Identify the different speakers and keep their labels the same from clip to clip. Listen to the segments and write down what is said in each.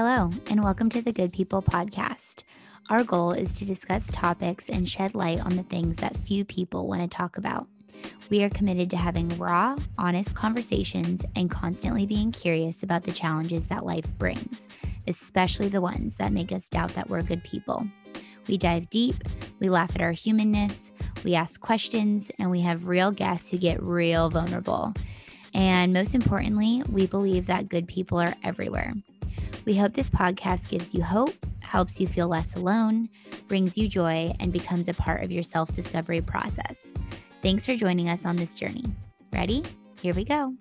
Speaker 1: Hello, and welcome to the Good People Podcast. Our goal is to discuss topics and shed light on the things that few people want to talk about. We are committed to having raw, honest conversations and constantly being curious about the challenges that life brings, especially the ones that make us doubt that we're good people. We dive deep, we laugh at our humanness, we ask questions, and we have real guests who get real vulnerable. And most importantly, we believe that good people are everywhere. We hope this podcast gives you hope, helps you feel less alone, brings you joy, and becomes a part of your self discovery process. Thanks for joining us on this journey. Ready? Here we go.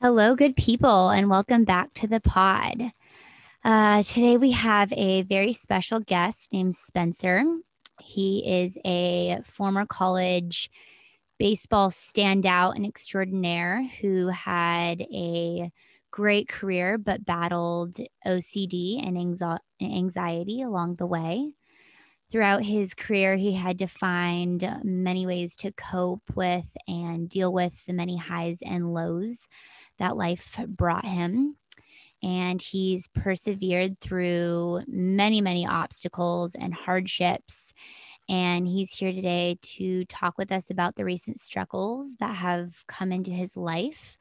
Speaker 1: Hello, good people, and welcome back to the pod. Uh, today we have a very special guest named Spencer. He is a former college baseball standout and extraordinaire who had a great career but battled OCD and anxiety along the way. Throughout his career, he had to find uh, many ways to cope with and deal with the many highs and lows that life brought him. And he's persevered through many, many obstacles and hardships. And he's here today to talk with us about the recent struggles that have come into his life,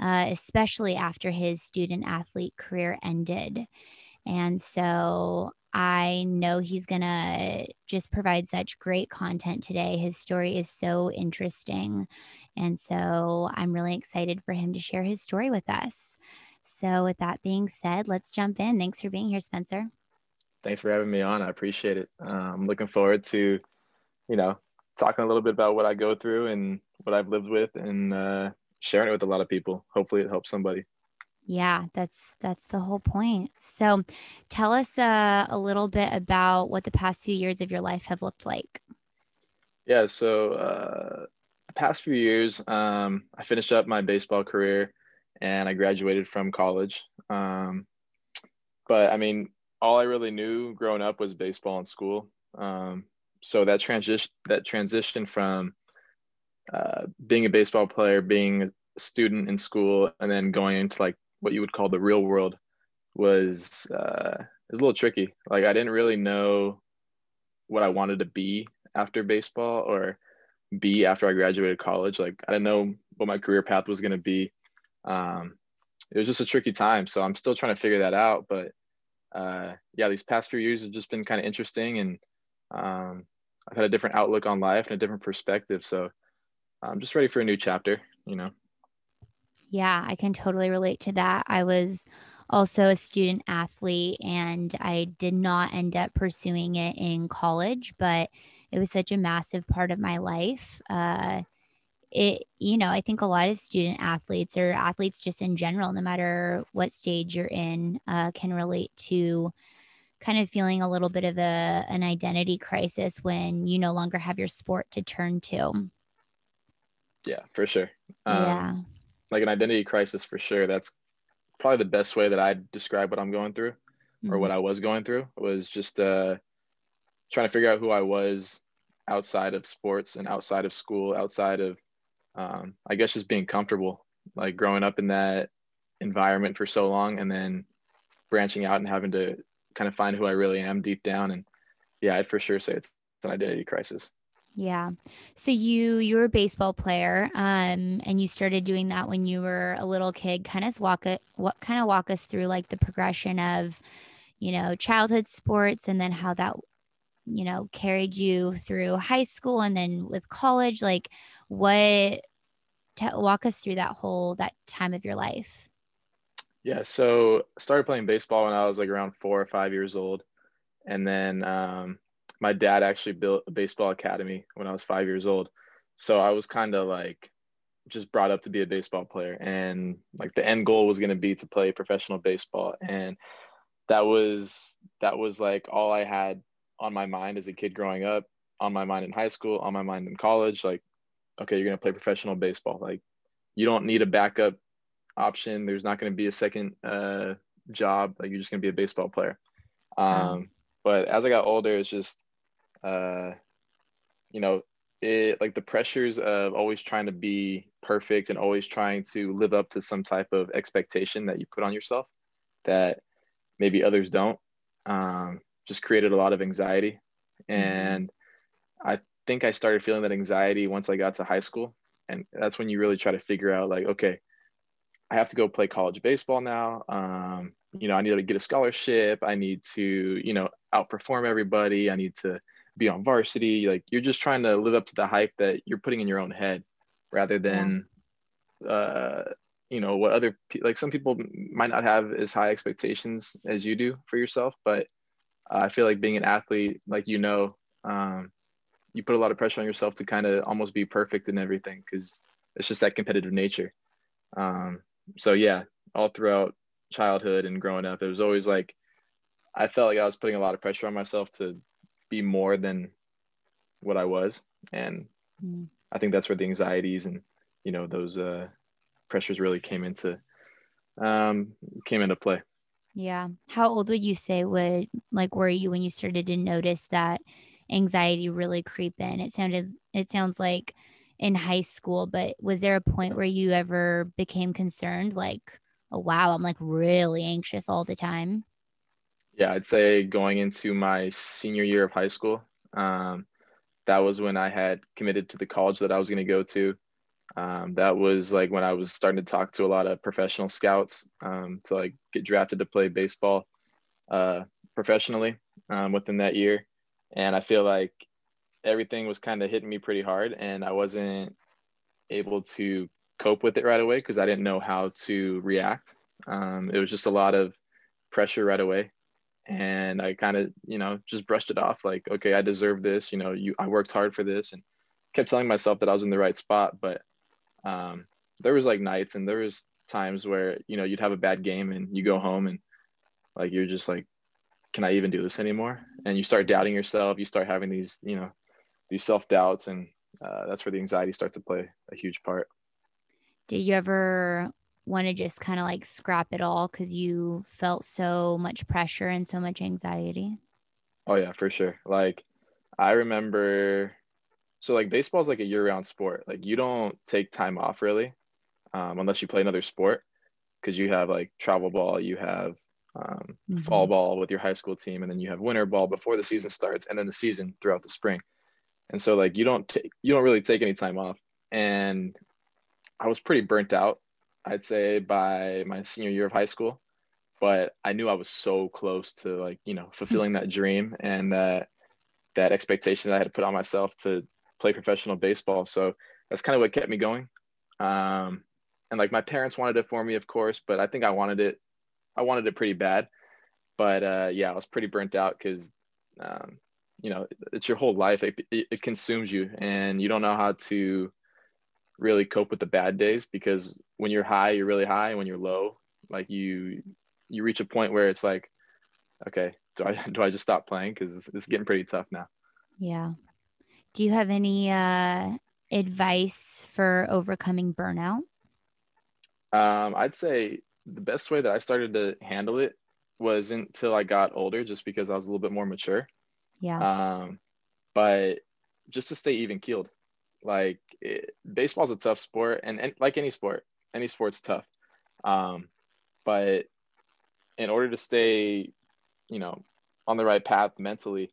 Speaker 1: uh, especially after his student athlete career ended. And so I know he's going to just provide such great content today. His story is so interesting and so I'm really excited for him to share his story with us. So, with that being said, let's jump in. Thanks for being here, Spencer.
Speaker 2: Thanks for having me on. I appreciate it. Uh, I'm looking forward to, you know, talking a little bit about what I go through and what I've lived with and uh, sharing it with a lot of people. Hopefully, it helps somebody.
Speaker 1: Yeah, that's that's the whole point. So, tell us uh, a little bit about what the past few years of your life have looked like.
Speaker 2: Yeah, so uh, past few years, um, I finished up my baseball career and I graduated from college. Um, but I mean, all I really knew growing up was baseball in school. Um, so that transition, that transition from uh, being a baseball player, being a student in school, and then going into like what you would call the real world was uh, was a little tricky. Like I didn't really know what I wanted to be after baseball, or be after I graduated college. Like I didn't know what my career path was going to be. Um, it was just a tricky time, so I'm still trying to figure that out. But uh, yeah, these past few years have just been kind of interesting, and um, I've had a different outlook on life and a different perspective. So I'm just ready for a new chapter. You know.
Speaker 1: Yeah, I can totally relate to that. I was also a student athlete and I did not end up pursuing it in college, but it was such a massive part of my life. Uh, it, you know, I think a lot of student athletes or athletes just in general, no matter what stage you're in, uh, can relate to kind of feeling a little bit of a an identity crisis when you no longer have your sport to turn to.
Speaker 2: Yeah, for sure. Um, yeah, like an identity crisis for sure. That's probably the best way that I describe what I'm going through, mm-hmm. or what I was going through. Was just uh, trying to figure out who I was outside of sports and outside of school, outside of, um, I guess, just being comfortable, like growing up in that environment for so long and then branching out and having to kind of find who I really am deep down. And yeah, I'd for sure say it's an identity crisis.
Speaker 1: Yeah. So you you were a baseball player, um, and you started doing that when you were a little kid. Kind of walk it, what kind of walk us through like the progression of, you know, childhood sports, and then how that you know, carried you through high school and then with college? Like, what, walk us through that whole, that time of your life.
Speaker 2: Yeah. So I started playing baseball when I was like around four or five years old. And then um, my dad actually built a baseball academy when I was five years old. So I was kind of like just brought up to be a baseball player. And like the end goal was going to be to play professional baseball. And that was, that was like all I had on my mind as a kid growing up, on my mind in high school, on my mind in college. Like, okay, you're going to play professional baseball. Like, you don't need a backup option. There's not going to be a second uh, job. Like, you're just going to be a baseball player. Um, But as I got older, it's just, uh, you know, it like the pressures of always trying to be perfect and always trying to live up to some type of expectation that you put on yourself that maybe others don't um, just created a lot of anxiety mm-hmm. and i think i started feeling that anxiety once i got to high school. And that's when you really try to figure out like okay i have to go play college baseball now. Um, you know i need to get a scholarship. I need to you know outperform everybody. I need to be on varsity. Like you're just trying to live up to the hype that you're putting in your own head rather than yeah. uh you know what other like some people might not have as high expectations as you do for yourself. But uh, i feel like being an athlete like you know um you put a lot of pressure on yourself to kind of almost be perfect in everything because it's just that competitive nature um so yeah all throughout childhood and growing up it was always like i felt like i was putting a lot of pressure on myself to be more than what I was. And mm. I think that's where the anxieties and, you know, those uh, pressures really came into, um, came into play.
Speaker 1: Yeah. How old would you say would like were you when you started to notice that anxiety really creep in? It sounded it sounds like in high school, but was there a point where you ever became concerned like, oh wow, I'm like really anxious all the time?
Speaker 2: Yeah, I'd say going into my senior year of high school, um, that was when I had committed to the college that I was going to go to. Um, that was like when I was starting to talk to a lot of professional scouts um, to like get drafted to play baseball uh, professionally um, within that year. And I feel like everything was kind of hitting me pretty hard, and I wasn't able to cope with it right away because I didn't know how to react. Um, it was just a lot of pressure right away and I kind of, you know, just brushed it off like, okay, I deserve this. You know, you I worked hard for this, and kept telling myself that I was in the right spot. But um, there was like nights and there was times where you know you'd have a bad game and you go home and like you're just like, can I even do this anymore? And you start doubting yourself. You start having these, you know, these self doubts, and uh, that's where the anxiety starts to play a huge part.
Speaker 1: Did you ever want to just kind of like scrap it all because you felt so much pressure and so much anxiety?
Speaker 2: Oh yeah, for sure. Like I remember so like baseball is like a year-round sport. Like you don't take time off really, um, unless you play another sport, because you have like travel ball, you have um, mm-hmm. fall ball with your high school team, and then you have winter ball before the season starts, and then the season throughout the spring. And so like you don't take you don't really take any time off. And I was pretty burnt out I'd say by my senior year of high school. But I knew I was so close to like, you know, fulfilling that dream and that that expectation that I had to put on myself to play professional baseball. So that's kind of what kept me going. Um, and like my parents wanted it for me, of course, but I think I wanted it. I wanted it pretty bad. But uh, yeah, I was pretty burnt out because, um, you know, it's your whole life. It, it, consumes you, and you don't know how to really cope with the bad days because when you're high, you're really high. When you're low, like you you reach a point where it's like, okay, do I do I just stop playing because it's, it's getting pretty tough now.
Speaker 1: Yeah. Do you have any uh, advice for overcoming burnout?
Speaker 2: Um, I'd say the best way that I started to handle it was until I got older, just because I was a little bit more mature.
Speaker 1: Yeah.
Speaker 2: Um, but just to stay even keeled. Like it, baseball's a tough sport, and, and like any sport, any sport's tough. Um, but in order to stay, you know, on the right path mentally,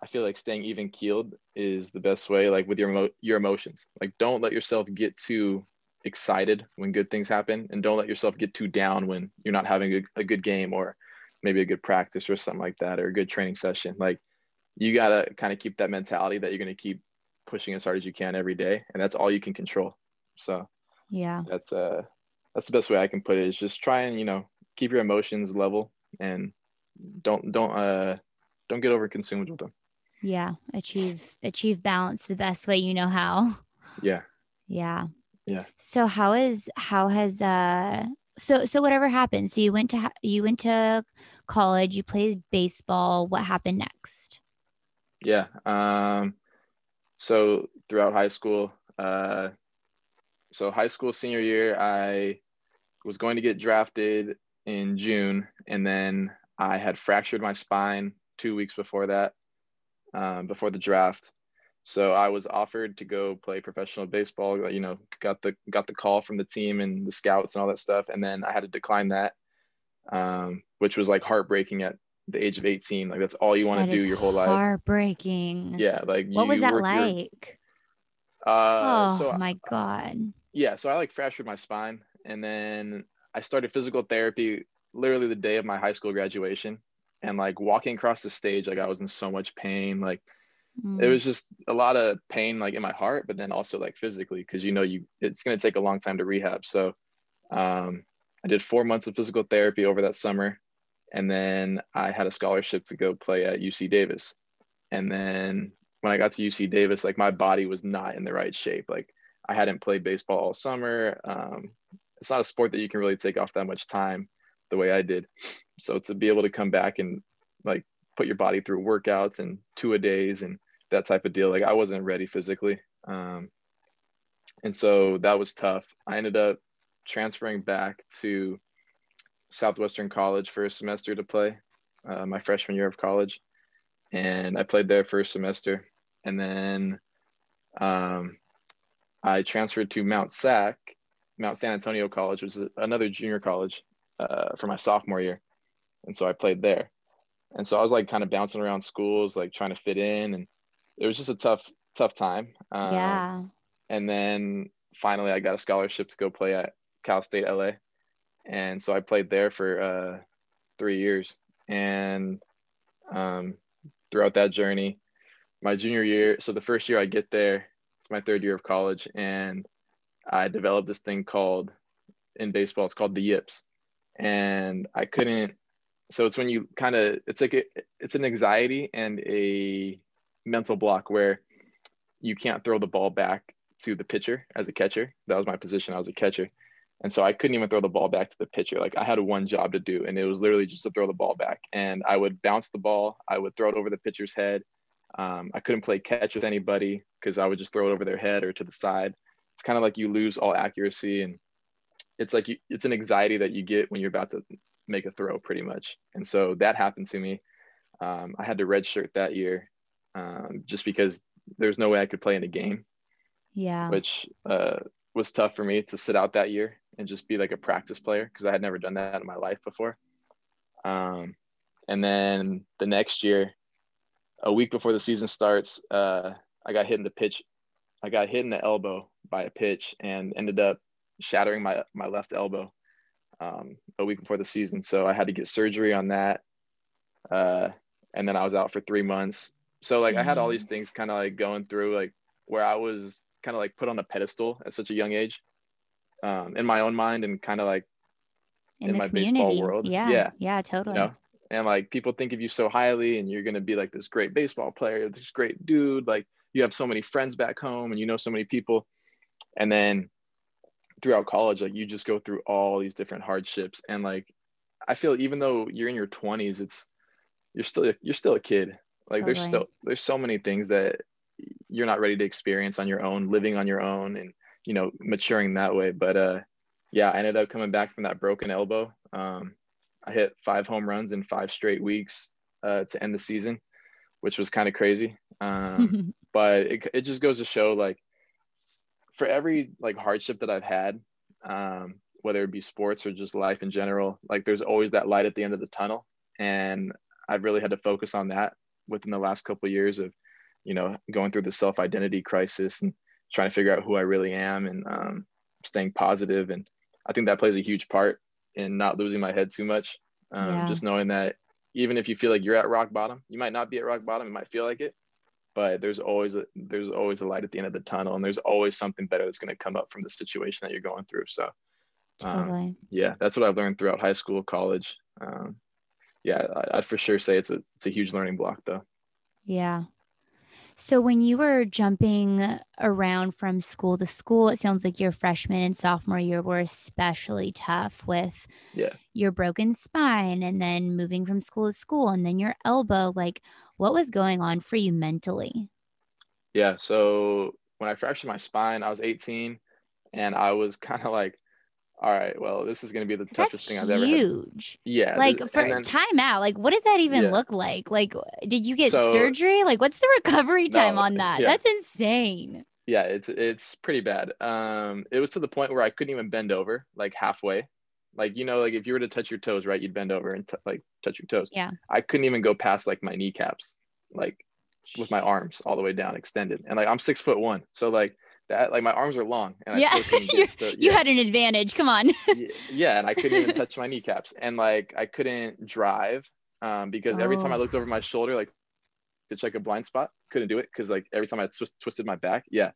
Speaker 2: I feel like staying even keeled is the best way. Like with your emo- your emotions, like don't let yourself get too excited when good things happen, and don't let yourself get too down when you're not having a, a good game or maybe a good practice or something like that or a good training session. Like you gotta kind of keep that mentality that you're gonna keep pushing as hard as you can every day, and that's all you can control. So
Speaker 1: yeah,
Speaker 2: that's uh that's the best way I can put it. Is just try and you know keep your emotions level and don't don't uh don't get over consumed with them.
Speaker 1: Yeah, achieve achieve balance the best way you know how.
Speaker 2: Yeah.
Speaker 1: Yeah.
Speaker 2: Yeah.
Speaker 1: So how is how has uh so so whatever happened so you went to you went to college you played baseball what happened next
Speaker 2: yeah um so throughout high school, uh, so high school senior year, I was going to get drafted in June, and then I had fractured my spine two weeks before that, um, before the draft, So I was offered to go play professional baseball. You know, got the got the call from the team and the scouts and all that stuff, and then I had to decline that, um, which was like heartbreaking at the age of 18. Like that's all you want to do your whole life.
Speaker 1: Heartbreaking.
Speaker 2: Yeah, like
Speaker 1: what was that like?
Speaker 2: Your, uh,
Speaker 1: oh so my god.
Speaker 2: Yeah, so I like fractured my spine, and then I started physical therapy literally the day of my high school graduation, and like walking across the stage, like I was in so much pain, like. Mm. It was just a lot of pain, like in my heart, but then also like physically, because you know you it's gonna take a long time to rehab. So, um, I did four months of physical therapy over that summer, and then I had a scholarship to go play at UC Davis. And then when I got to UC Davis, like my body was not in the right shape. Like I hadn't played baseball all summer. Um, it's not a sport that you can really take off that much time the way I did. So to be able to come back and like put your body through workouts and two a days and that type of deal, like I wasn't ready physically. Um, and so that was tough. I ended up transferring back to Southwestern College for a semester to play uh, my freshman year of college. And I played there for a semester. And then um, I transferred to Mount SAC, Mount San Antonio College, which is another junior college uh, for my sophomore year. And so I played there. And so I was like kind of bouncing around schools, like trying to fit in. And it was just a tough, tough time.
Speaker 1: Um, yeah.
Speaker 2: And then finally, I got a scholarship to go play at Cal State LA and so I played there for uh, three years. And um, throughout that journey, my junior year, so the first year I get there, it's my third year of college, and I developed this thing called in baseball, it's called the yips, and I couldn't. So it's when you kind of, it's like a, it's an anxiety and a mental block where you can't throw the ball back to the pitcher as a catcher. That was my position. I was a catcher. And so I couldn't even throw the ball back to the pitcher. Like I had one job to do, and it was literally just to throw the ball back. And I would bounce the ball, I would throw it over the pitcher's head. Um, I couldn't play catch with anybody because I would just throw it over their head or to the side. It's kind of like you lose all accuracy, and it's like you, it's an anxiety that you get when you're about to make a throw, pretty much. And so that happened to me. Um, I had to redshirt that year um, just because there's no way I could play in a game.
Speaker 1: Yeah.
Speaker 2: Which uh, was tough for me to sit out that year and just be like a practice player because I had never done that in my life before. Um, and then the next year, a week before the season starts, uh, I got hit in the pitch. I got hit in the elbow by a pitch and ended up shattering my my left elbow um, a week before the season. So I had to get surgery on that, uh, and then I was out for three months. So like. I had all these things kind of like going through like where I was kind of like put on a pedestal at such a young age um, in my own mind and kind of like in, in my community. baseball world.
Speaker 1: Yeah. Yeah. Yeah. Totally. You know?
Speaker 2: And like people think of you so highly and you're going to be like this great baseball player, this great dude. Like you have so many friends back home and you know so many people. And then throughout college, like you just go through all these different hardships. And like I feel even though you're in your 20s, it's you're still you're still a kid. Like totally. there's still there's so many things that you're not ready to experience on your own, living on your own and you know, maturing that way. But uh, yeah, I ended up coming back from that broken elbow. Um, I hit five home runs in five straight weeks uh, to end the season, which was kind of crazy. Um, but it, it just goes to show like for every like hardship that I've had, um, whether it be sports or just life in general, like there's always that light at the end of the tunnel. And I've really had to focus on that within the last couple of years of, you know, going through the self identity crisis and trying to figure out who I really am and um, staying. And I think that plays a huge part in not losing my head too much. Um, yeah. Just knowing that even if you feel like you're at rock bottom, you might not be at rock bottom. It might feel like it, but there's always a there's always a light at the end of the tunnel, and there's always something better that's going to come up from the situation that you're going through. So, um, totally. yeah, that's what I've learned throughout high school, college. Um, yeah, I, I'd for sure say it's a it's a huge learning block, though.
Speaker 1: Yeah, so when you were jumping around from school to school, it sounds like your freshman and sophomore year were especially tough with
Speaker 2: yeah.
Speaker 1: your broken spine and then moving from school to school and then your elbow. Like what was going on for you mentally?
Speaker 2: Yeah. So when I fractured my spine, I was 18 and I was kind of like all right, well, this is going to be the toughest thing I've
Speaker 1: huge.
Speaker 2: ever
Speaker 1: had. Huge.
Speaker 2: Yeah.
Speaker 1: Like for then, time out, like what does that even yeah. look like? Like, did you get so, surgery? Like, what's the recovery time no, on that? Yeah. That's insane.
Speaker 2: Yeah, it's it's pretty bad. Um, it was to the point where I couldn't even bend over, like halfway. Like you know, like if you were to touch your toes, right, you'd bend over and t- like touch your toes.
Speaker 1: Yeah.
Speaker 2: I couldn't even go past like my kneecaps, like with my arms all the way down, extended, and like I'm six foot one, so like that like my arms are long and
Speaker 1: yeah, get, so, yeah. you had an advantage come on
Speaker 2: yeah and i couldn't even touch my kneecaps and like i couldn't drive um, because oh. every time i oh. looked over my shoulder like to check a blind spot couldn't do it because like every time i tw- twisted my back yeah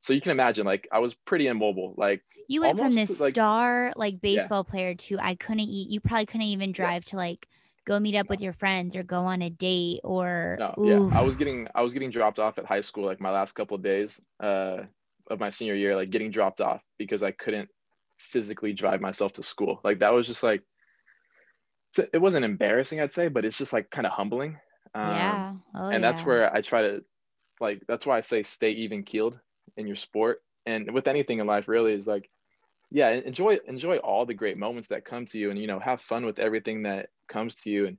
Speaker 2: so you can imagine like i was pretty immobile like
Speaker 1: you went from this like, star like baseball yeah. player to i couldn't eat you probably couldn't even drive yeah. to like go meet up with your friends or go on a date or
Speaker 2: no, yeah i was getting i was getting dropped off at high school like my last couple of days uh of my senior year, like getting dropped off because I couldn't physically drive myself to school. Like that was just like, it wasn't embarrassing, I'd say, but it's just like kind of humbling.
Speaker 1: Um, yeah.
Speaker 2: Oh, and that's where I try to, like, that's why I say stay even keeled in your sport and with anything in life. Really, is like, yeah, enjoy enjoy all the great moments that come to you, and you know, have fun with everything that comes to you. And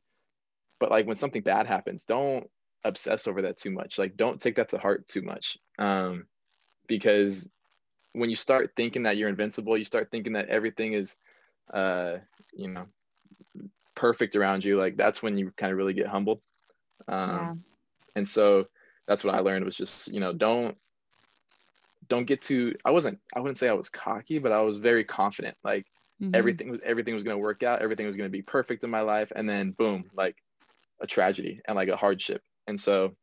Speaker 2: but like when something bad happens, don't obsess over that too much. Like, don't take that to heart too much. Um, because when you start thinking that you're invincible, you start thinking that everything is, uh, you know, perfect around you. Like that's when you kind of really get humbled. Um, yeah. And so that's what I learned was just, you know, don't, don't get too, I wasn't, I wouldn't say I was cocky, but I was very confident. Like mm-hmm. everything was, everything was going to work out. Everything was going to be perfect in my life. And then boom, like a tragedy and like a hardship. And so,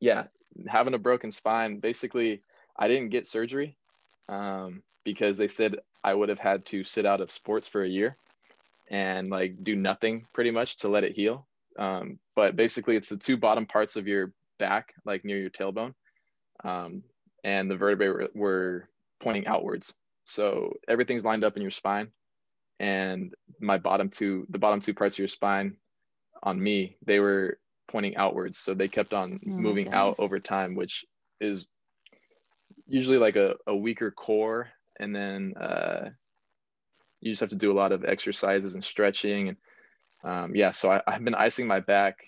Speaker 2: yeah, having a broken spine, basically I didn't get surgery um, because they said I would have had to sit out of sports for a year and like do nothing pretty much to let it heal. Um, but basically, it's the two bottom parts of your back, like near your tailbone, um, and the vertebrae were, were pointing outwards. So everything's lined up in your spine, and my bottom two, the bottom two parts of your spine, on me, they were pointing outwards. So they kept on oh moving out over time, which is usually like a, a weaker core and then uh, you just have to do a lot of exercises and stretching and um, yeah so I, have been icing my back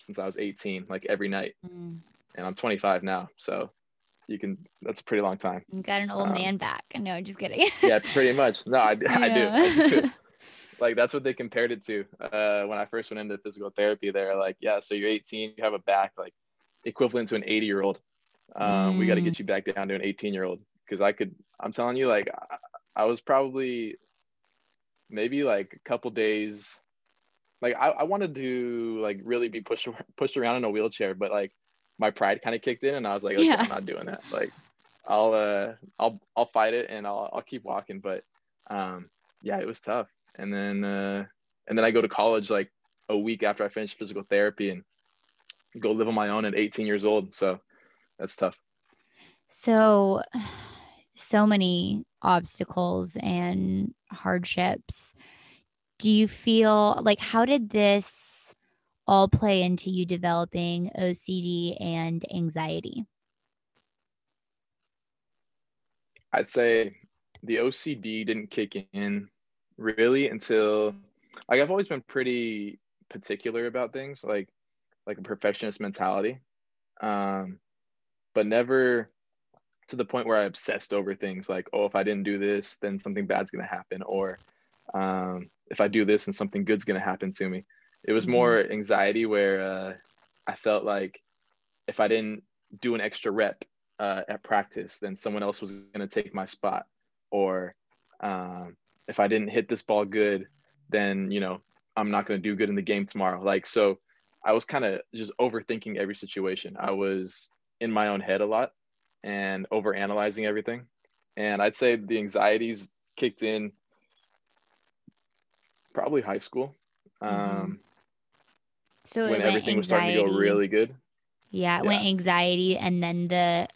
Speaker 2: since i was 18 like every night. Mm. and i'm 25 now so you can that's a pretty long time.
Speaker 1: You got an old um, man back. No i'm just kidding.
Speaker 2: yeah pretty much. No I, yeah. I, do, I do. Like that's what they compared it to uh, when i first went into physical therapy they're like yeah so you're 18 you have a back like equivalent to an 80 year old um, mm. we got to get you back down to an 18 year old because I could. I'm telling you, like I, I, was probably maybe like a couple days. Like I, I wanted to like really be pushed pushed around in a wheelchair, but like my pride kind of kicked in, and I was like, okay, yeah. I'm not doing that. Like I'll uh I'll I'll fight it and I'll I'll keep walking, but um yeah, it was tough. And then uh and then I go to college like a week after I finished physical therapy and go live on my own at 18 years old. So that's tough.
Speaker 1: So, so many obstacles and hardships. Do you feel like how did this all play into you developing OCD and anxiety?
Speaker 2: I'd say the OCD didn't kick in really until like I've always been pretty particular about things like like a perfectionist mentality. Um, but never to the point where I obsessed over things like, oh, if I didn't do this, then something bad's gonna happen, or um, if I do this, then something good's gonna happen to me. It was more mm-hmm. anxiety where uh, I felt like if I didn't do an extra rep uh, at practice, then someone else was gonna take my spot, or um, if I didn't hit this ball good, then you know I'm not gonna do good in the game tomorrow. Like so, I was kind of just overthinking every situation. I was in my own head a lot and over analyzing everything. And I'd say the anxieties kicked in probably high school. Mm-hmm. Um,
Speaker 1: so when everything anxiety. was starting to
Speaker 2: go really good.
Speaker 1: Yeah, it yeah. went anxiety and then the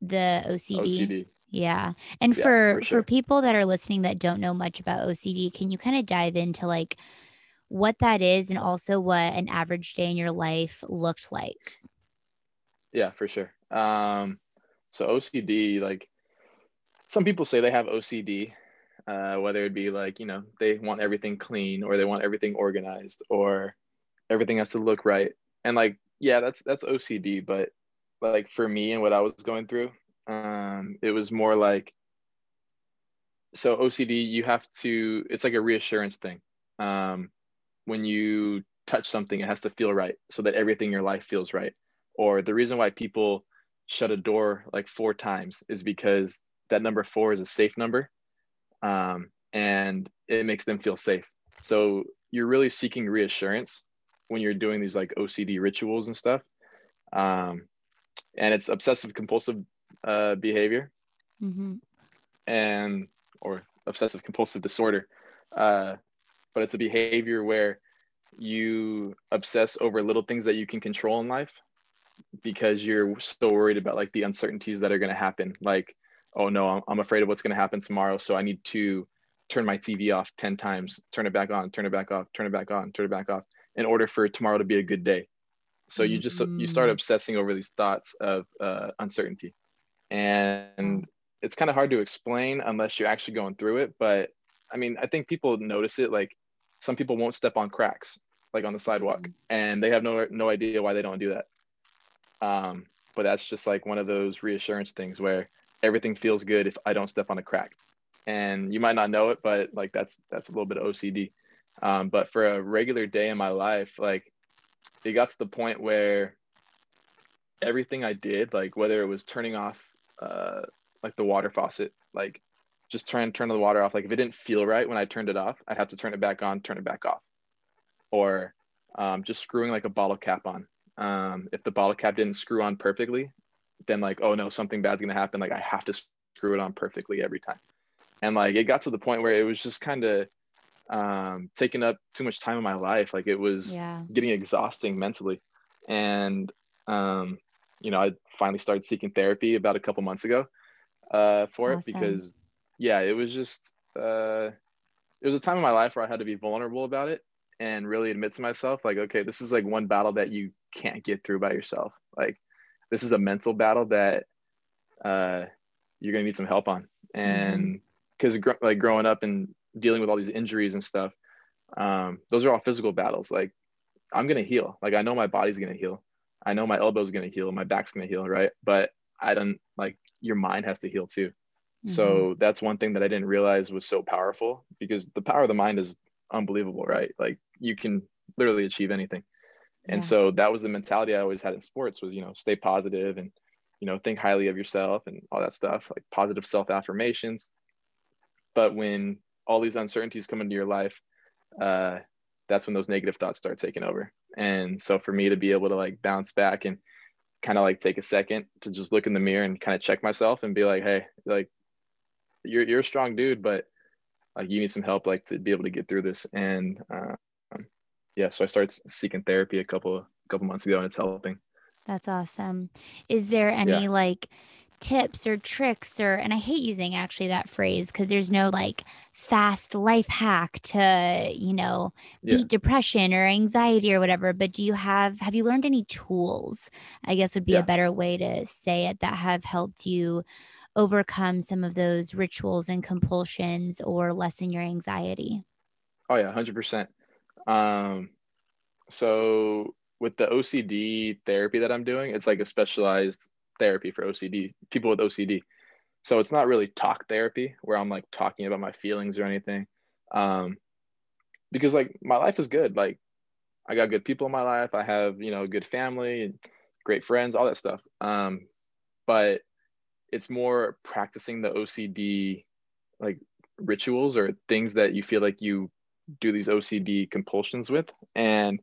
Speaker 1: the OCD. OCD. Yeah. And yeah, for for, sure. for people that are listening that don't know much about OCD, can you kind of dive into like what that is and also what an average day in your life looked like?
Speaker 2: Yeah, for sure. Um, so OCD, like some people say they have OCD, uh, whether it be like you know they want everything clean or they want everything organized or everything has to look right. And like yeah that's that's ocd but like for me and what i was going through um it was more like so ocd you have to it's like a reassurance thing. Um when you touch something it has to feel right so that everything in your life feels right or the reason why people shut a door like four times is because that number four is a safe number um, and it makes them feel safe so you're really seeking reassurance when you're doing these like ocd rituals and stuff um, and it's obsessive compulsive uh, behavior mm-hmm. and or obsessive compulsive disorder uh, but it's a behavior where you obsess over little things that you can control in life because you're so worried about like the uncertainties that are going to happen like oh no i'm afraid of what's going to happen tomorrow so i need to turn my tv off 10 times turn it back on turn it back off turn it back on turn it back off in order for tomorrow to be a good day so you just mm-hmm. you start mm. obsessing over these thoughts of uh, uncertainty and it's kind of hard to explain unless you're actually going through it but i mean i think people notice it like some people won't step on cracks like on the sidewalk mm-hmm. and they have no no idea why they don't do that um, but that's just like one of those reassurance things where everything feels good if i don't step on a crack and you might not know it but like that's that's a little bit of ocd um, but for a regular day in my life like it got to the point where everything i did like whether it was turning off uh, like the water faucet like just trying to turn the water off. Like if it didn't feel right when I turned it off, I'd have to turn it back on, turn it back off. Or um, just screwing like a bottle cap on. Um, if the bottle cap didn't screw on perfectly, then like, oh no, something bad's gonna happen. Like I have to screw it on perfectly every time. And like it got to the point where it was just kind of um, taking up too much time in my life. Like it was yeah. getting exhausting mentally. And um, you know, I finally started seeking therapy about a couple months ago uh, for awesome. it because yeah, it was just uh, it was a time in my life where I had to be vulnerable about it and really admit to myself, like, okay, this is like one battle that you can't get through by yourself. Like, this is a mental battle that uh, you're gonna need some help on. And because mm-hmm. gr- like growing up and dealing with all these injuries and stuff, um, those are all physical battles. Like, I'm gonna heal. Like, I know my body's gonna heal. I know my elbow's gonna heal. My back's gonna heal, right? But I don't like your mind has to heal too. Mm-hmm. So that's one thing that I didn't realize was so powerful because the power of the mind is unbelievable, right? Like you can literally achieve anything. And yeah. so that was the mentality I always had in sports was, you know, stay positive and, you know, think highly of yourself and all that stuff, like positive self affirmations. But when all these uncertainties come into your life, uh, that's when those negative thoughts start taking over. And so for me to be able to like bounce back and kind of like take a second to just look in the mirror and kind of check myself and be like, hey, like you're you're a strong dude, but like you need some help like to be able to get through this. And um, yeah, so I started seeking therapy a couple a couple months ago, and it's helping.
Speaker 1: That's awesome. Is there any yeah. like tips or tricks or and I hate using actually that phrase because there's no like fast life hack to, you know, beat yeah. depression or anxiety or whatever, but do you have have you learned any tools? I guess would be yeah. a better way to say it that have helped you overcome some of those rituals and compulsions or lessen your anxiety?
Speaker 2: Oh yeah, hundred percent. Um, so with the OCD therapy that I'm doing, it's like a specialized therapy for OCD people with OCD. So it's not really talk therapy where I'm like talking about my feelings or anything. Um, because like my life is good. Like I got good people in my life. I have, you know, good family and great friends, all that stuff. Um, but it's more practicing the OCD like rituals or things that you feel like you do these OCD compulsions with. And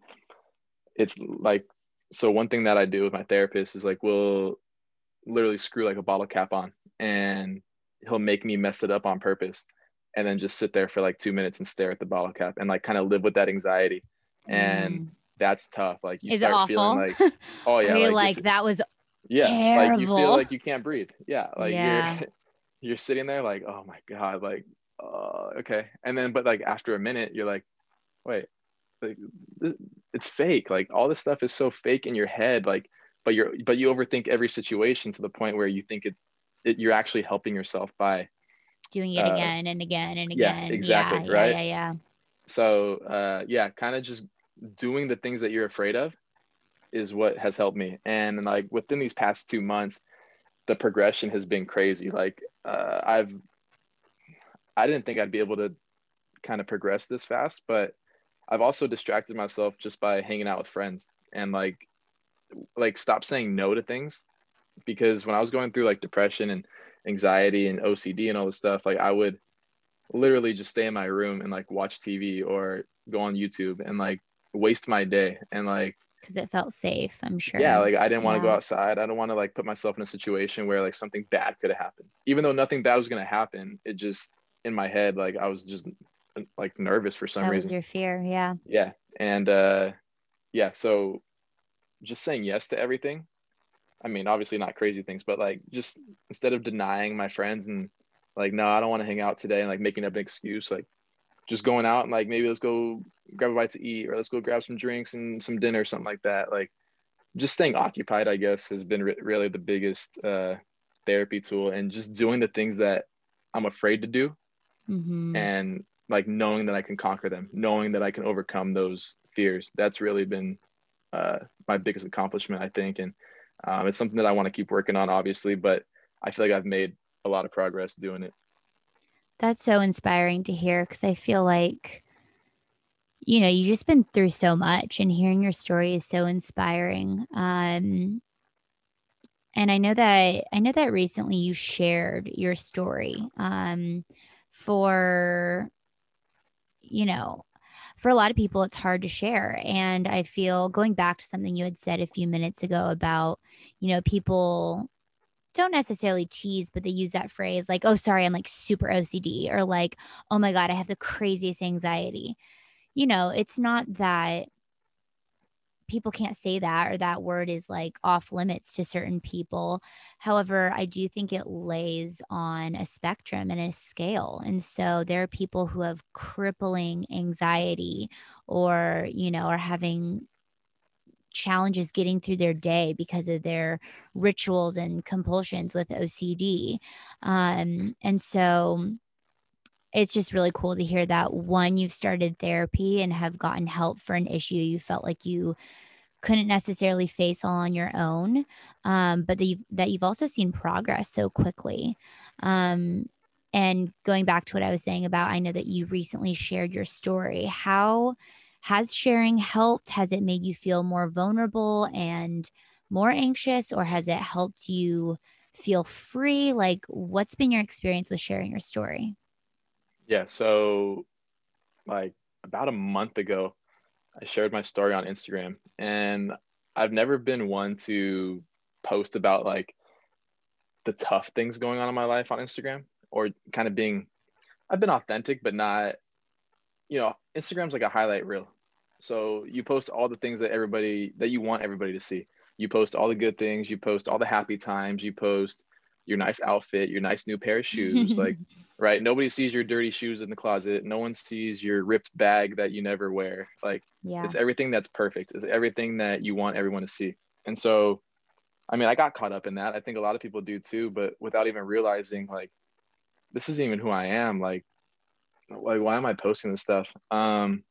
Speaker 2: it's like, so one thing that I do with my therapist is like, we'll literally screw like a bottle cap on and he'll make me mess it up on purpose and then just sit there for like two minutes and stare at the bottle cap and like kind of live with that anxiety. And mm. that's tough. Like you
Speaker 1: is
Speaker 2: start
Speaker 1: feeling
Speaker 2: like, oh yeah,
Speaker 1: like, like that was
Speaker 2: yeah
Speaker 1: Terrible.
Speaker 2: like you feel like you can't breathe yeah like yeah. you're you're sitting there like oh my god like uh, okay and then but like after a minute you're like wait like this, it's fake like all this stuff is so fake in your head like but you're but you overthink every situation to the point where you think it, it you're actually helping yourself by
Speaker 1: doing it uh, again and again and again.
Speaker 2: Yeah, exactly. Yeah, right.
Speaker 1: Yeah, yeah, yeah.
Speaker 2: So uh, yeah, kind of just doing the things that you're afraid of is what has helped me. And like within these past two months, the progression has been crazy. Like uh, I've, I didn't think I'd be able to kind of progress this fast, but I've also distracted myself just by hanging out with friends and like, like stop saying no to things. Because when I was going through like depression and anxiety and OCD and all this stuff, like I would literally just stay in my room and like watch TV or go on YouTube and like waste my day and like
Speaker 1: because it felt safe i'm sure.
Speaker 2: Yeah like i didn't want to go outside. I don't want to like put myself in a situation where like something bad could have happened. Even though nothing bad was going to happen it just in my head like i was just like nervous for some
Speaker 1: that
Speaker 2: reason.
Speaker 1: was your fear yeah.
Speaker 2: Yeah and uh yeah so just saying yes to everything i mean obviously not crazy things but like just instead of denying my friends and like no i don't want to hang out today and like making up an excuse like just going out and like maybe let's go grab a bite to eat or let's go grab some drinks and some dinner or something like that like just staying occupied i guess has been re- really the biggest uh, therapy tool and just doing the things that i'm afraid to do mm-hmm. and like knowing that i can conquer them knowing that i can overcome those fears that's really been uh, my biggest accomplishment i think and um, it's something that i want to keep working on obviously but i feel like i've made a lot of progress doing it
Speaker 1: that's so inspiring to hear because I feel like, you know, you've just been through so much and hearing your story is so inspiring. Um, and I know that I know that recently you shared your story um, for, you know, for a lot of people it's hard to share. And I feel going back to something you had said a few minutes ago about, you know, people don't necessarily tease, but they use that phrase like, oh, sorry, I'm like super OCD, or like, oh my God, I have the craziest anxiety. You know, it's not that people can't say that or that word is like off limits to certain people. However, I do think it lays on a spectrum and a scale. And so there are people who have crippling anxiety or, you know, are having challenges getting through their day because of their rituals and compulsions with OCD. Um, and so it's just really cool to hear that one, you've started therapy and have gotten help for an issue you felt like you couldn't necessarily face all on your own, um, but that you've, that you've also seen progress so quickly. Um, and going back to what I was saying about, I know that you recently shared your story. How has sharing helped? Has it made you feel more vulnerable and more anxious, or has it helped you feel free? Like, what's been your experience with sharing your story?
Speaker 2: Yeah. So, like, about a month ago, I shared my story on Instagram, and I've never been one to post about like the tough things going on in my life on Instagram or kind of being I've been authentic but not you know, Instagram's like a highlight reel. So you post all the things that everybody that you want everybody to see. You post all the good things, you post all the happy times, you post your nice outfit, your nice new pair of shoes. like, right? Nobody sees your dirty shoes in the closet. No one sees your ripped bag that you never wear. Like, yeah. it's everything that's perfect. It's everything that you want everyone to see. And so, I mean, I got caught up in that. I think a lot of people do too, but without even realizing, like, this isn't even who I am. Like, like why am i posting this stuff um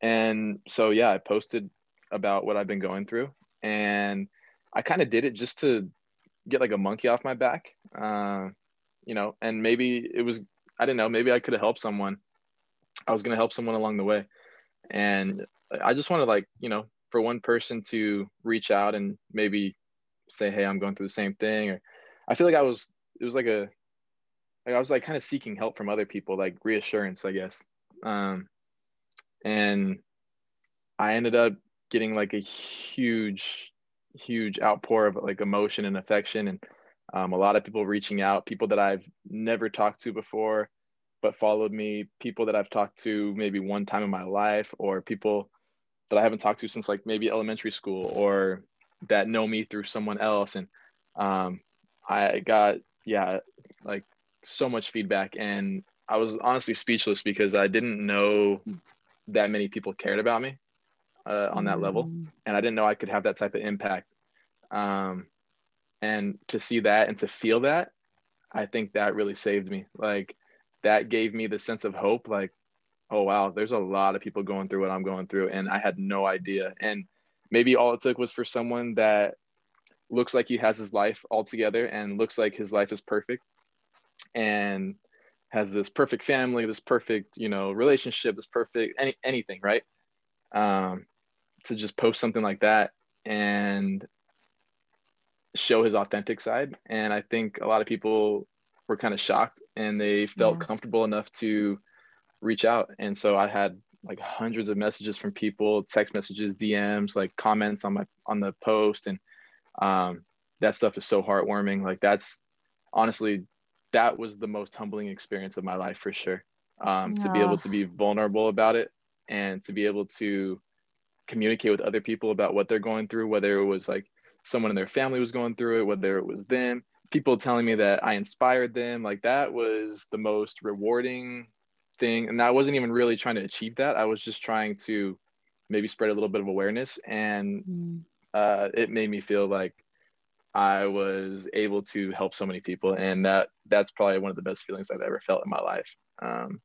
Speaker 2: and so yeah i posted about what i've been going through and i kind of did it just to get like a monkey off my back uh, you know and maybe it was i didn't know maybe i could have helped someone i was going to help someone along the way and i just wanted like you know for one person to reach out and maybe say hey i'm going through the same thing or i feel like i was it was like a like I was like kind of seeking help from other people, like reassurance, I guess. Um, and I ended up getting like a huge, huge outpour of like emotion and affection, and um, a lot of people reaching out, people that I've never talked to before, but followed me, people that I've talked to maybe one time in my life, or people that I haven't talked to since like maybe elementary school, or that know me through someone else, and um, I got yeah like so much feedback. And I was honestly speechless because I didn't know that many people cared about me uh, on that level, mm. and I didn't know I could have that type of impact. Um, and to see that and to feel that, I think that really saved me. Like that gave me the sense of hope like oh wow there's a lot of people going through what i'm going through and i had no idea and maybe all it took was for someone that looks like he has his life all together and looks like his life is perfect and has this perfect family this perfect you know relationship this perfect any anything right um to just post something like that and show his authentic side. And i think a lot of people were kind of shocked and they felt yeah. comfortable enough to reach out. And so i had like hundreds of messages from people text messages dms like comments on my on the post. And um, that stuff is so heartwarming. Like that's honestly that was the most humbling experience of my life for sure. Um, to be able to be vulnerable about it and to be able to communicate with other people about what they're going through whether it was like someone in their family was going through it whether it was them people telling me that i inspired them like that was the most rewarding thing. And i wasn't even really trying to achieve that. I was just trying to maybe spread a little bit of awareness. And mm. uh, it made me feel like i was able to help so many people. And that that's probably one of the best feelings i've ever felt in my life. Um,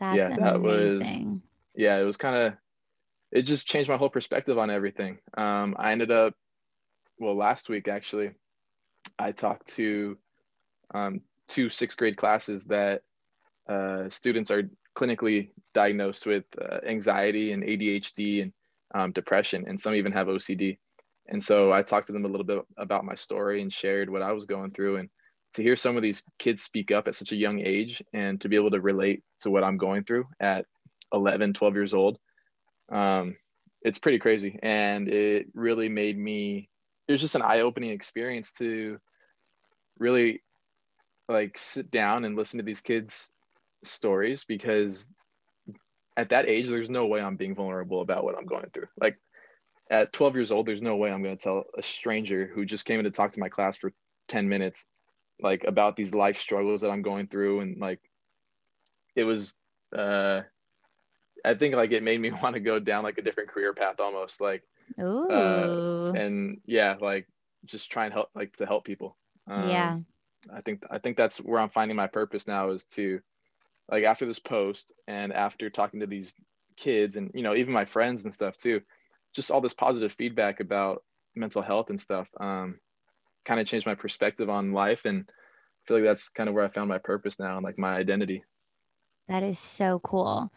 Speaker 1: that's yeah that amazing.
Speaker 2: was yeah it was kind of it just changed my whole perspective on everything. Um, i ended up well last week actually i talked to um, two sixth grade classes that uh, students are clinically diagnosed with uh, anxiety and adhd and um, depression and some even have ocd and so i talked to them a little bit about my story and shared what i was going through and to hear some of these kids speak up at such a young age and to be able to relate to what i'm going through at 11 12 years old um, it's pretty crazy. And it really made me it was just an eye-opening experience to really like sit down and listen to these kids stories because at that age there's no way i'm being vulnerable about what i'm going through. Like at 12 years old there's no way i'm going to tell a stranger who just came in to talk to my class for 10 minutes like about these life struggles that i'm going through. And like it was uh I think like it made me want to go down like a different career path almost like
Speaker 1: Ooh. Uh,
Speaker 2: and yeah like just try and help like to help people.
Speaker 1: Um, yeah
Speaker 2: I think I think that's where I'm finding my purpose now is to like after this post and after talking to these kids and you know even my friends and stuff too just all this positive feedback about mental health and stuff um kind of changed my perspective on life and I feel like that's kind of where I found my purpose now and like my identity.
Speaker 1: That is so cool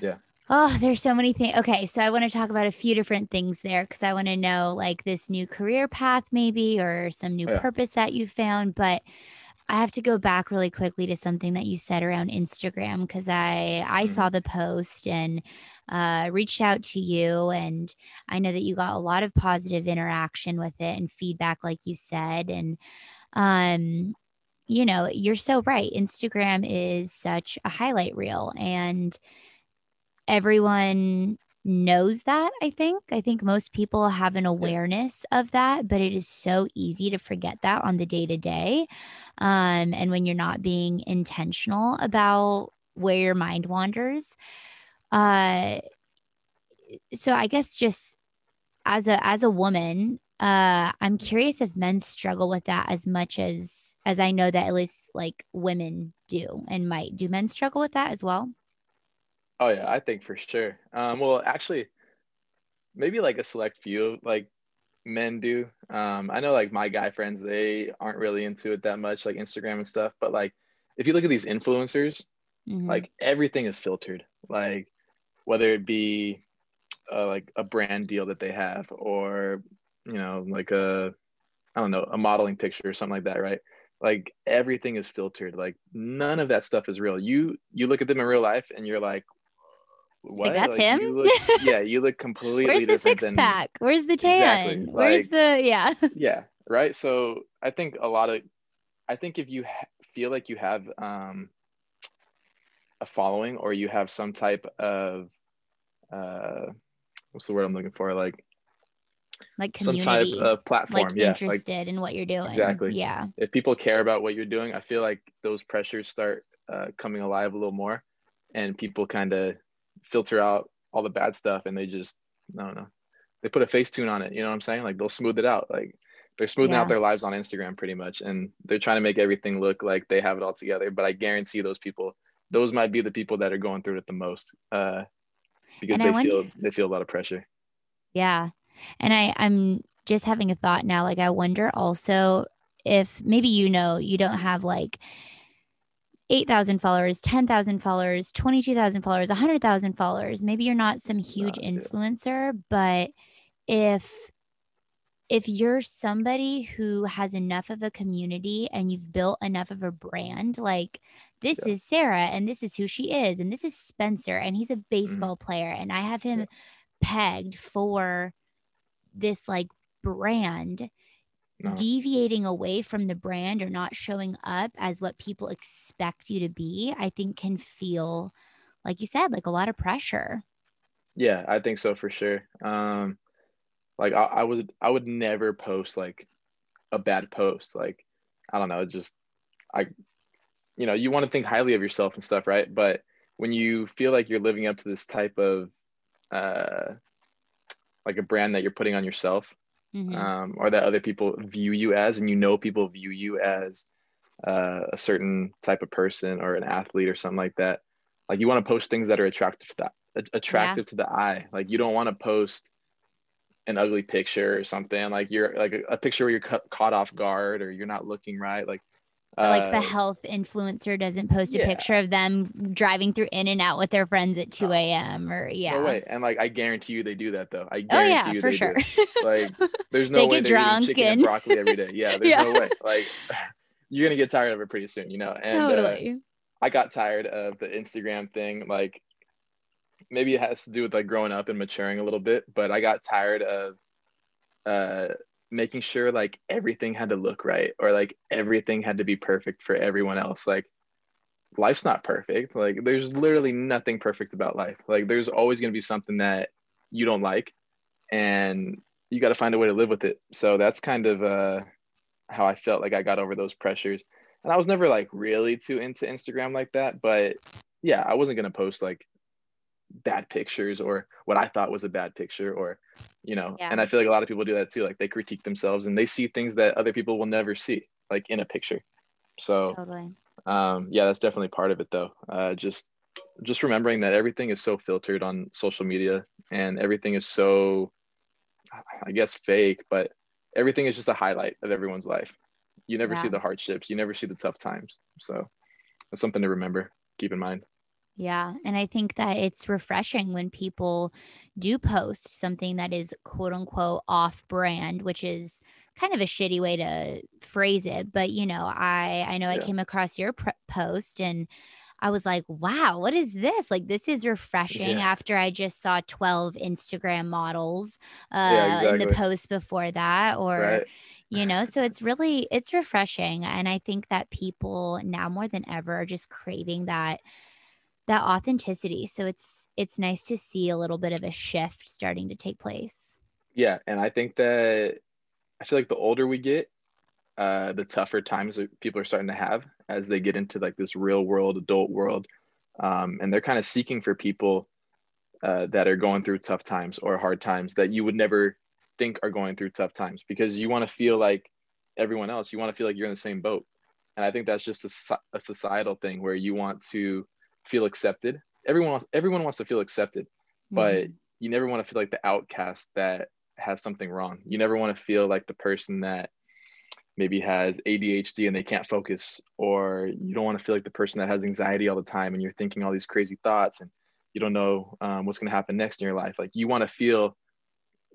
Speaker 2: yeah.
Speaker 1: Oh, there's so many things. Okay, so I want to talk about a few different things there because I want to know like this new career path, maybe, or some new yeah. purpose that you found. But I have to go back really quickly to something that you said around Instagram because I I mm-hmm. saw the post and uh, reached out to you, and I know that you got a lot of positive interaction with it and feedback, like you said, and um, you know, you're so right. Instagram is such a highlight reel, and everyone knows that i think. I think most people have an awareness of that but it is so easy to forget that on the day to day and when you're not being intentional about where your mind wanders. Uh so i guess just as a as a woman uh i'm curious if men struggle with that as much as as i know that at least like women do and might. Do men struggle with that as well
Speaker 2: Oh yeah, I think for sure. Um, well, actually, maybe like a select few like men do. Um, I know like my guy friends, they aren't really into it that much, like Instagram and stuff. But like, if you look at these influencers, mm-hmm. like everything is filtered. Like whether it be uh, like a brand deal that they have, or you know, like a I don't know, a modeling picture or something like that, right? Like everything is filtered. Like none of that stuff is real. You you look at them in real life and you're like,
Speaker 1: what? Like that's like, him.
Speaker 2: You look, yeah, you look completely. Different.
Speaker 1: Where's the six than... pack? Where's the tan? Exactly. Where's like, the yeah?
Speaker 2: yeah, right. So I think a lot of, I think if you ha- feel like you have um, a following or you have some type of, uh, what's the word I'm looking for? Like,
Speaker 1: like community,
Speaker 2: some type of platform.
Speaker 1: Yeah, like
Speaker 2: yeah,
Speaker 1: interested like, in what you're doing.
Speaker 2: Exactly.
Speaker 1: Yeah.
Speaker 2: If people care about what you're doing, I feel like those pressures start uh, coming alive a little more and people kind of filter out all the bad stuff and they just I don't know. They put a Facetune on it, you know what I'm saying? Like they'll smooth it out. Like they're smoothing
Speaker 1: Yeah.
Speaker 2: out their lives on Instagram pretty much, and they're trying to make everything look like they have it all together. But I guarantee those people, those might be the people that are going through it the most, uh, because
Speaker 1: And
Speaker 2: they feel they feel a lot of pressure.
Speaker 1: Yeah. And I, I'm just having a thought now. Like, I wonder also if maybe you know you don't have like 8,000 followers, 10,000 followers, 22,000 followers, 100,000 followers. Maybe you're not some huge
Speaker 2: yeah.
Speaker 1: influencer, but if if you're somebody who has enough of a community and you've built enough of a brand, like this
Speaker 2: Yeah.
Speaker 1: is Sarah and this is who she is, and this is Spencer and he's a mm-hmm. baseball player, and I have him
Speaker 2: Yeah.
Speaker 1: pegged for this like brand
Speaker 2: No.
Speaker 1: deviating away from the brand or not showing up as what people expect you to be i think can feel like you said like a lot of pressure
Speaker 2: Yeah, I think so for sure. Um, like I, I would I would never post like a bad post. Like I don't know, just I, you know, you want to think highly of yourself and stuff, right? But when you feel like you're living up to this type of, uh, like a brand that you're putting on yourself,
Speaker 1: Mhm.
Speaker 2: um, or that other people view you as, and you know people view you as uh, a certain type of person or an athlete or something like that. Like you want to post things that are attractive to that attractive to the eye. Like you don't want to post an ugly picture or something like you're like a, a picture where you're ca- caught off guard or you're not looking right. Like
Speaker 1: Or like the
Speaker 2: uh,
Speaker 1: health influencer doesn't post a
Speaker 2: yeah.
Speaker 1: picture of them driving through In-N-Out with their friends at 2
Speaker 2: Oh.
Speaker 1: a.m. or yeah.
Speaker 2: No way. And like I guarantee you they do that though. I
Speaker 1: Oh
Speaker 2: guarantee
Speaker 1: yeah,
Speaker 2: you
Speaker 1: for
Speaker 2: they
Speaker 1: sure.
Speaker 2: do. Like there's no
Speaker 1: They
Speaker 2: way
Speaker 1: get
Speaker 2: they're
Speaker 1: drunk
Speaker 2: chicken
Speaker 1: and-
Speaker 2: and broccoli every day. Yeah, there's
Speaker 1: Yeah.
Speaker 2: no way. Like you're gonna get tired of it pretty soon, you know. And uh,
Speaker 1: totally.
Speaker 2: I got tired of the Instagram thing. Like maybe it has to do with like growing up and maturing a little bit, but I got tired of uh making sure like everything had to look right or like everything had to be perfect for everyone else. Like life's not perfect. Like there's literally nothing perfect about life. Like there's always going to be something that you don't like and you got to find a way to live with it. So that's kind of uh how I felt like I got over those pressures. And I was never like really too into Instagram like that, but yeah, I wasn't going to post like bad pictures or what I thought was a bad picture or you know,
Speaker 1: Yeah.
Speaker 2: and I feel like a lot of people do that too. Like they critique themselves and they see things that other people will never see like in a picture. So
Speaker 1: Totally.
Speaker 2: um yeah that's definitely part of it though uh just just remembering that everything is so filtered on social media and everything is so i guess fake but everything is just a highlight of everyone's life you never see the hardships you never see the tough times so that's something to remember keep in mind
Speaker 1: Yeah. And I think that it's refreshing when people do post something that is quote unquote off brand, which is kind of a shitty way to phrase it. But, you know, I, I know I came across your pr- post and I was like, wow, what is this? Like, this is refreshing
Speaker 2: Yeah.
Speaker 1: after I just saw 12 Instagram models uh,
Speaker 2: Yeah,
Speaker 1: in the post before that. Or,
Speaker 2: right
Speaker 1: you know so it's really it's refreshing and i think that people now more than ever are just craving that that authenticity. So it's it's nice to see a little bit of a shift starting to take place.
Speaker 2: Yeah and i think that i feel like the older we get uh the tougher times that people are starting to have as they get into like this real world adult world. Um and they're kind of seeking for people uh, that are going through tough times or hard times that you would never think are going through tough times because you want to feel like everyone else you want to feel like you're in the same boat. And i think that's just a, a societal thing where you want to feel accepted everyone wants everyone wants to feel accepted but
Speaker 1: Mhm.
Speaker 2: you never want to feel like the outcast that has something wrong. You never want to feel like the person that maybe has ADHD and they can't focus, or you don't want to feel like the person that has anxiety all the time and you're thinking all these crazy thoughts and you don't know um, what's going to happen next in your life. Like you want to feel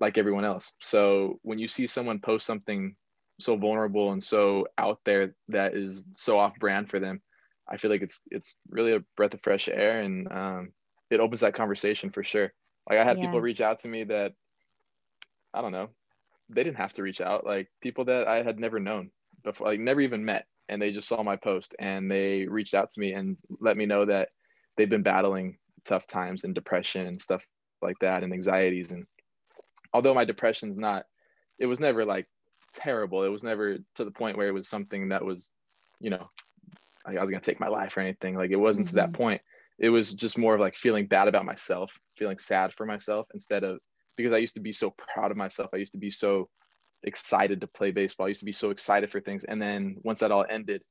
Speaker 2: like everyone else. So when you see someone post something so vulnerable and so out there that is so off brand for them, I feel like it's it's really a breath of fresh air and um, it opens that conversation for sure. Like I had
Speaker 1: Yeah.
Speaker 2: people reach out to me that I don't know, they didn't have to reach out. Like people that I had never known before, like never even met, and they just saw my post and they reached out to me and let me know that they've been battling tough times and depression and stuff like that and anxieties. And although my depression's not, it was never like terrible. It was never to the point where it was something that was, you know, like I was gonna take my life or anything. Like it wasn't to that point. It was just more of like feeling bad about myself, feeling sad for myself instead of because I used to be so proud of myself. I used to be so excited to play baseball. I used to be so excited for things. And then once that all ended,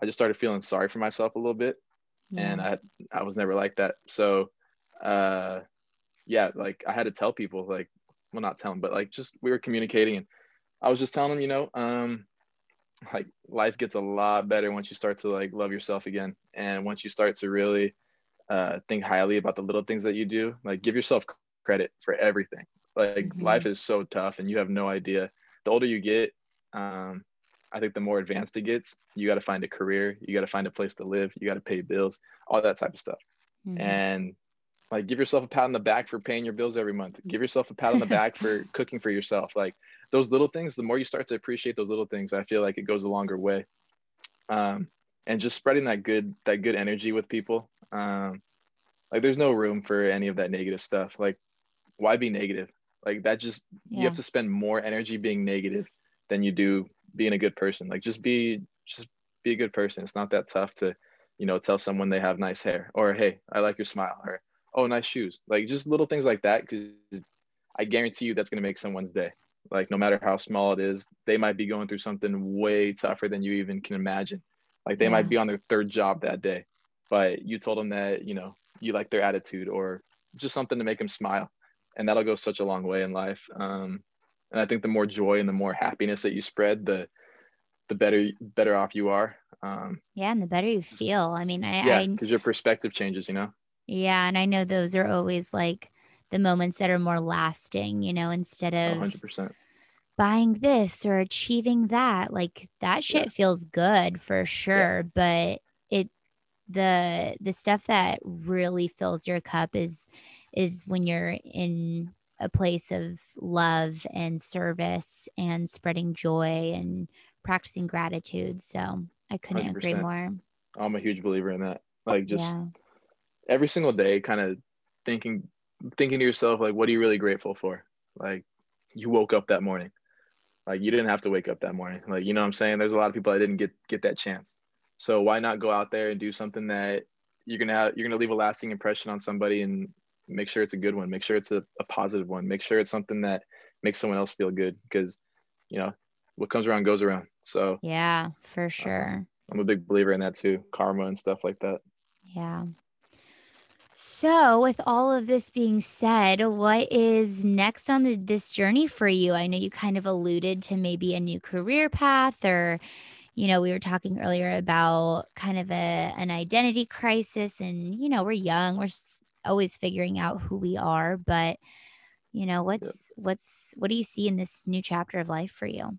Speaker 2: I just started feeling sorry for myself a little bit. Yeah. And I I was never like that. So uh yeah, like I had to tell people like well not tell them, but like just we were communicating and I was just telling them, you know, um like life gets a lot better once you start to like love yourself again. And once you start to really uh think highly about the little things that you do like give yourself credit for everything. Like mm-hmm. life is so tough and you have no idea. The older you get um i think the more advanced it gets you got to find a career you got to find a place to live you got to pay bills all that type of stuff. Mm-hmm. and like give yourself a pat on the back for paying your bills every month. Give yourself a pat on the back for cooking for yourself. Like those little things the more you start to appreciate those little things i feel like it goes a longer way. Um, and just spreading that good that good energy with people um, like there's no room for any of that negative stuff. Like why be negative? Like that just yeah. you have to spend more energy being negative than you do being a good person. Like just be just be a good person. It's not that tough to you know tell someone they have nice hair or hey i like your smile or oh nice shoes. Like just little things like that because i guarantee you that's going to make someone's day like no matter how small it is they might be going through something way tougher than you even can imagine. Like they yeah. might be on their third job that day but you told them that you know you like their attitude or just something to make them smile. And that'll go such a long way in life. Um, and i think the more joy and the more happiness that you spread the the better better off you are. Um,
Speaker 1: yeah and the better you feel. I mean i
Speaker 2: yeah because your perspective changes you know?
Speaker 1: Yeah and i know those are always like the moments that are more lasting you know instead of 100% buying this or achieving that like that shit yeah. feels good for sure yeah. but it the the stuff that really fills your cup is is when you're in a place of love and service and spreading joy and practicing gratitude so i couldn't 100%. agree more
Speaker 2: i'm a huge believer in that like just yeah. every single day kind of thinking thinking to yourself like what are you really grateful for like you woke up that morning like you didn't have to wake up that morning like you know what i'm saying there's a lot of people that didn't get get that chance so why not go out there and do something that you're gonna have, you're gonna leave a lasting impression on somebody and make sure it's a good one. Make sure it's a, a positive one. Make sure it's something that makes someone else feel good because you know what comes around goes around. So
Speaker 1: yeah, for sure.
Speaker 2: I'm a big believer in that too, karma and stuff like that.
Speaker 1: Yeah. So, with all of this being said, what is next on the, this journey for you? I know you kind of alluded to maybe a new career path or you know, we were talking earlier about kind of a an identity crisis and you know, we're young, we're always figuring out who we are, but you know, what's yeah. what's what do you see in this new chapter of life for you?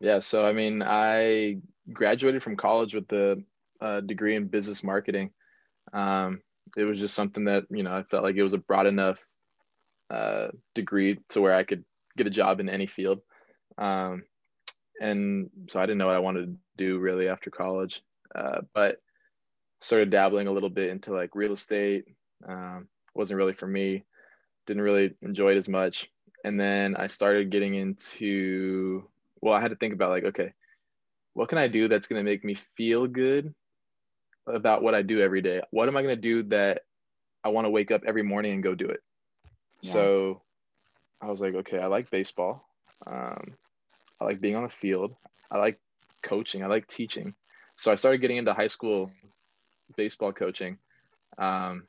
Speaker 2: Yeah, so I mean, I graduated from college with the uh, degree in business marketing. Um, it was just something that you know I felt like it was a broad enough uh, degree to where I could get a job in any field. Um, and so I didn't know what I wanted to do really after college, uh, but started dabbling a little bit into like real estate. Um, wasn't really for me. Didn't really enjoy it as much. And then I started getting into well, I had to think about like, okay, what can I do that's going to make me feel good about what I do every day? What am I going to do that I want to wake up every morning and go do it? Yeah. So I was like, okay, I like baseball. Um, I like being on the field. I like coaching. I like teaching. So I started getting into high school baseball coaching. Um,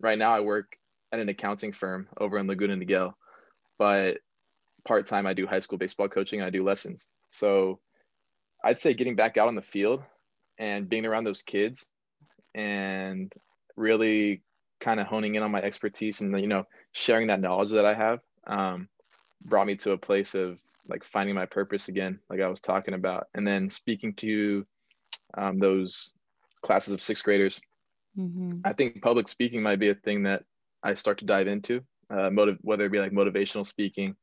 Speaker 2: right now, I work at an accounting firm over in Laguna Niguel, but part time I do high school baseball coaching. I do lessons. So I'd say getting back out on the field and being around those kids and really kind of honing in on my expertise and you know sharing that knowledge that I have um, brought me to a place of like finding my purpose again, like I was talking about, and then speaking to um, those classes of sixth graders. Mm-hmm. I think public speaking might be a thing that I start to dive into, uh, motive, whether it be like motivational speaking,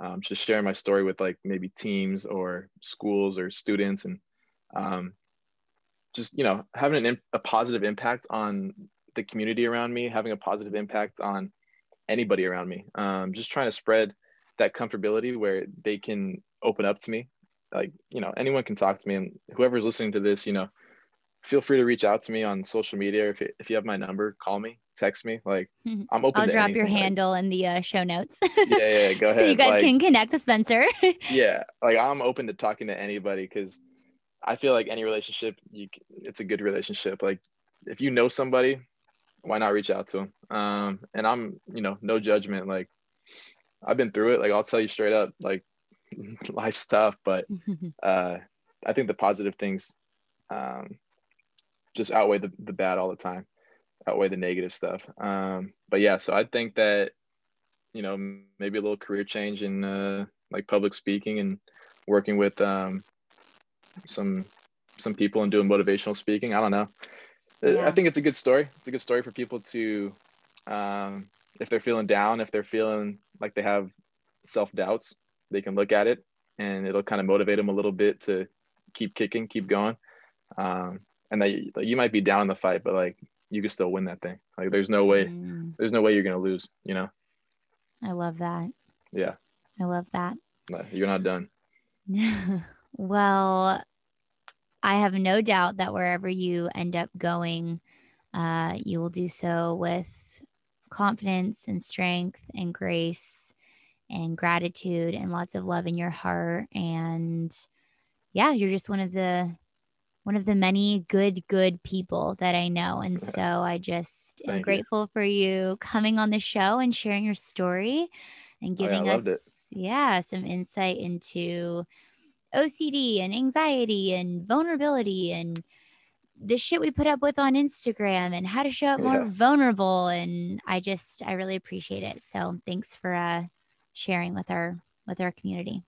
Speaker 2: um, just sharing my story with like maybe teams or schools or students, and um, just you know having an, a positive impact on the community around me, having a positive impact on anybody around me. Um, just trying to spread that comfortability where they can open up to me like you know anyone can talk to me and whoever's listening to this you know feel free to reach out to me on social media if, if you have my number call me text me. Like I'm open.
Speaker 1: I'll drop
Speaker 2: anything.
Speaker 1: your
Speaker 2: like,
Speaker 1: handle in the uh, show notes.
Speaker 2: yeah, yeah, go ahead.
Speaker 1: so you guys
Speaker 2: like,
Speaker 1: can connect with Spencer.
Speaker 2: yeah, like I'm open to talking to anybody because I feel like any relationship, you it's a good relationship. Like if you know somebody, why not reach out to them? Um, and I'm, you know, no judgment. Like I've been through it. Like I'll tell you straight up, like life's tough, but uh, I think the positive things um, just outweigh the, the bad all the time, outweigh the negative stuff. Um, but yeah, so I think that, you know, maybe a little career change in uh, like public speaking and working with um, some some people and doing motivational speaking. I don't know. Yeah. I think it's a good story. It's a good story for people to, um, if they're feeling down, if they're feeling like they have self doubts, they can look at it and it'll kind of motivate them a little bit to keep kicking, keep going. Um, and that you, you might be down in the fight, but like you can still win that thing. Like there's no way, mm. there's no way you're gonna lose. You know.
Speaker 1: I love that.
Speaker 2: Yeah.
Speaker 1: I love that.
Speaker 2: You're not done.
Speaker 1: well, I have no doubt that wherever you end up going, uh, you will do so with confidence and strength and grace and gratitude and lots of love in your heart. And yeah, you're just one of the one of the many good, good people that I know. And so I just am grateful you. for you coming on the show and sharing your story and giving oh, yeah, us, yeah, some insight into OCD and anxiety and vulnerability and the shit we put up with on Instagram and how to show up more yeah. vulnerable. And I just, I really appreciate it. So thanks for uh, sharing with our, with our community.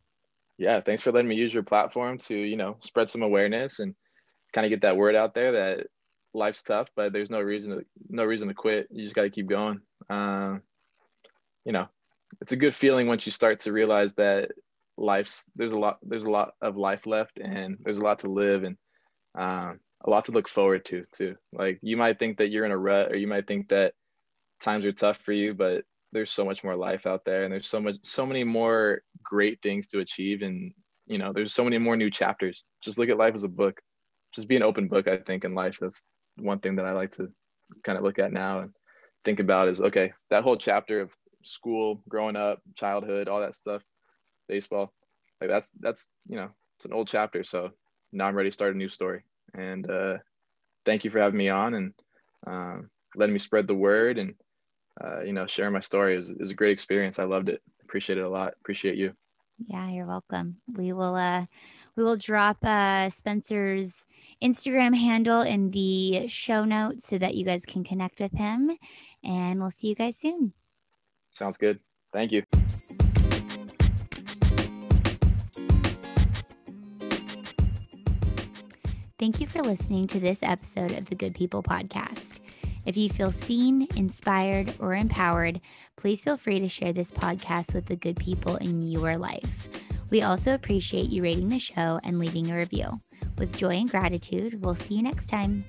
Speaker 2: Yeah. Thanks for letting me use your platform to, you know, spread some awareness and kind of get that word out there that life's tough, but there's no reason to, no reason to quit. You just got to keep going. Uh, you know, it's a good feeling once you start to realize that life's there's a lot there's a lot of life left and there's a lot to live and um, a lot to look forward to too. Like you might think that you're in a rut or you might think that times are tough for you but there's so much more life out there and there's so much so many more great things to achieve and you know there's so many more new chapters. Just look at life as a book. Just be an open book i think in life. That's one thing that i like to kind of look at now and think about is okay that whole chapter of school growing up childhood all that stuff baseball. Like that's that's you know it's an old chapter. So now I'm ready to start a new story. And uh, thank you for having me on and um, letting me spread the word and uh, you know sharing my story. It was, it was a great experience. I loved it. Appreciate it a lot. Appreciate you.
Speaker 1: Yeah, you're welcome. We will uh we will drop uh Spencer's Instagram handle in the show notes so that you guys can connect with him and we'll see you guys soon.
Speaker 2: Sounds good. Thank you.
Speaker 1: Thank you for listening to this episode of the Good People Podcast. If you feel seen, inspired, or empowered, please feel free to share this podcast with the good people in your life. We also appreciate you rating the show and leaving a review. With joy and gratitude, we'll see you next time.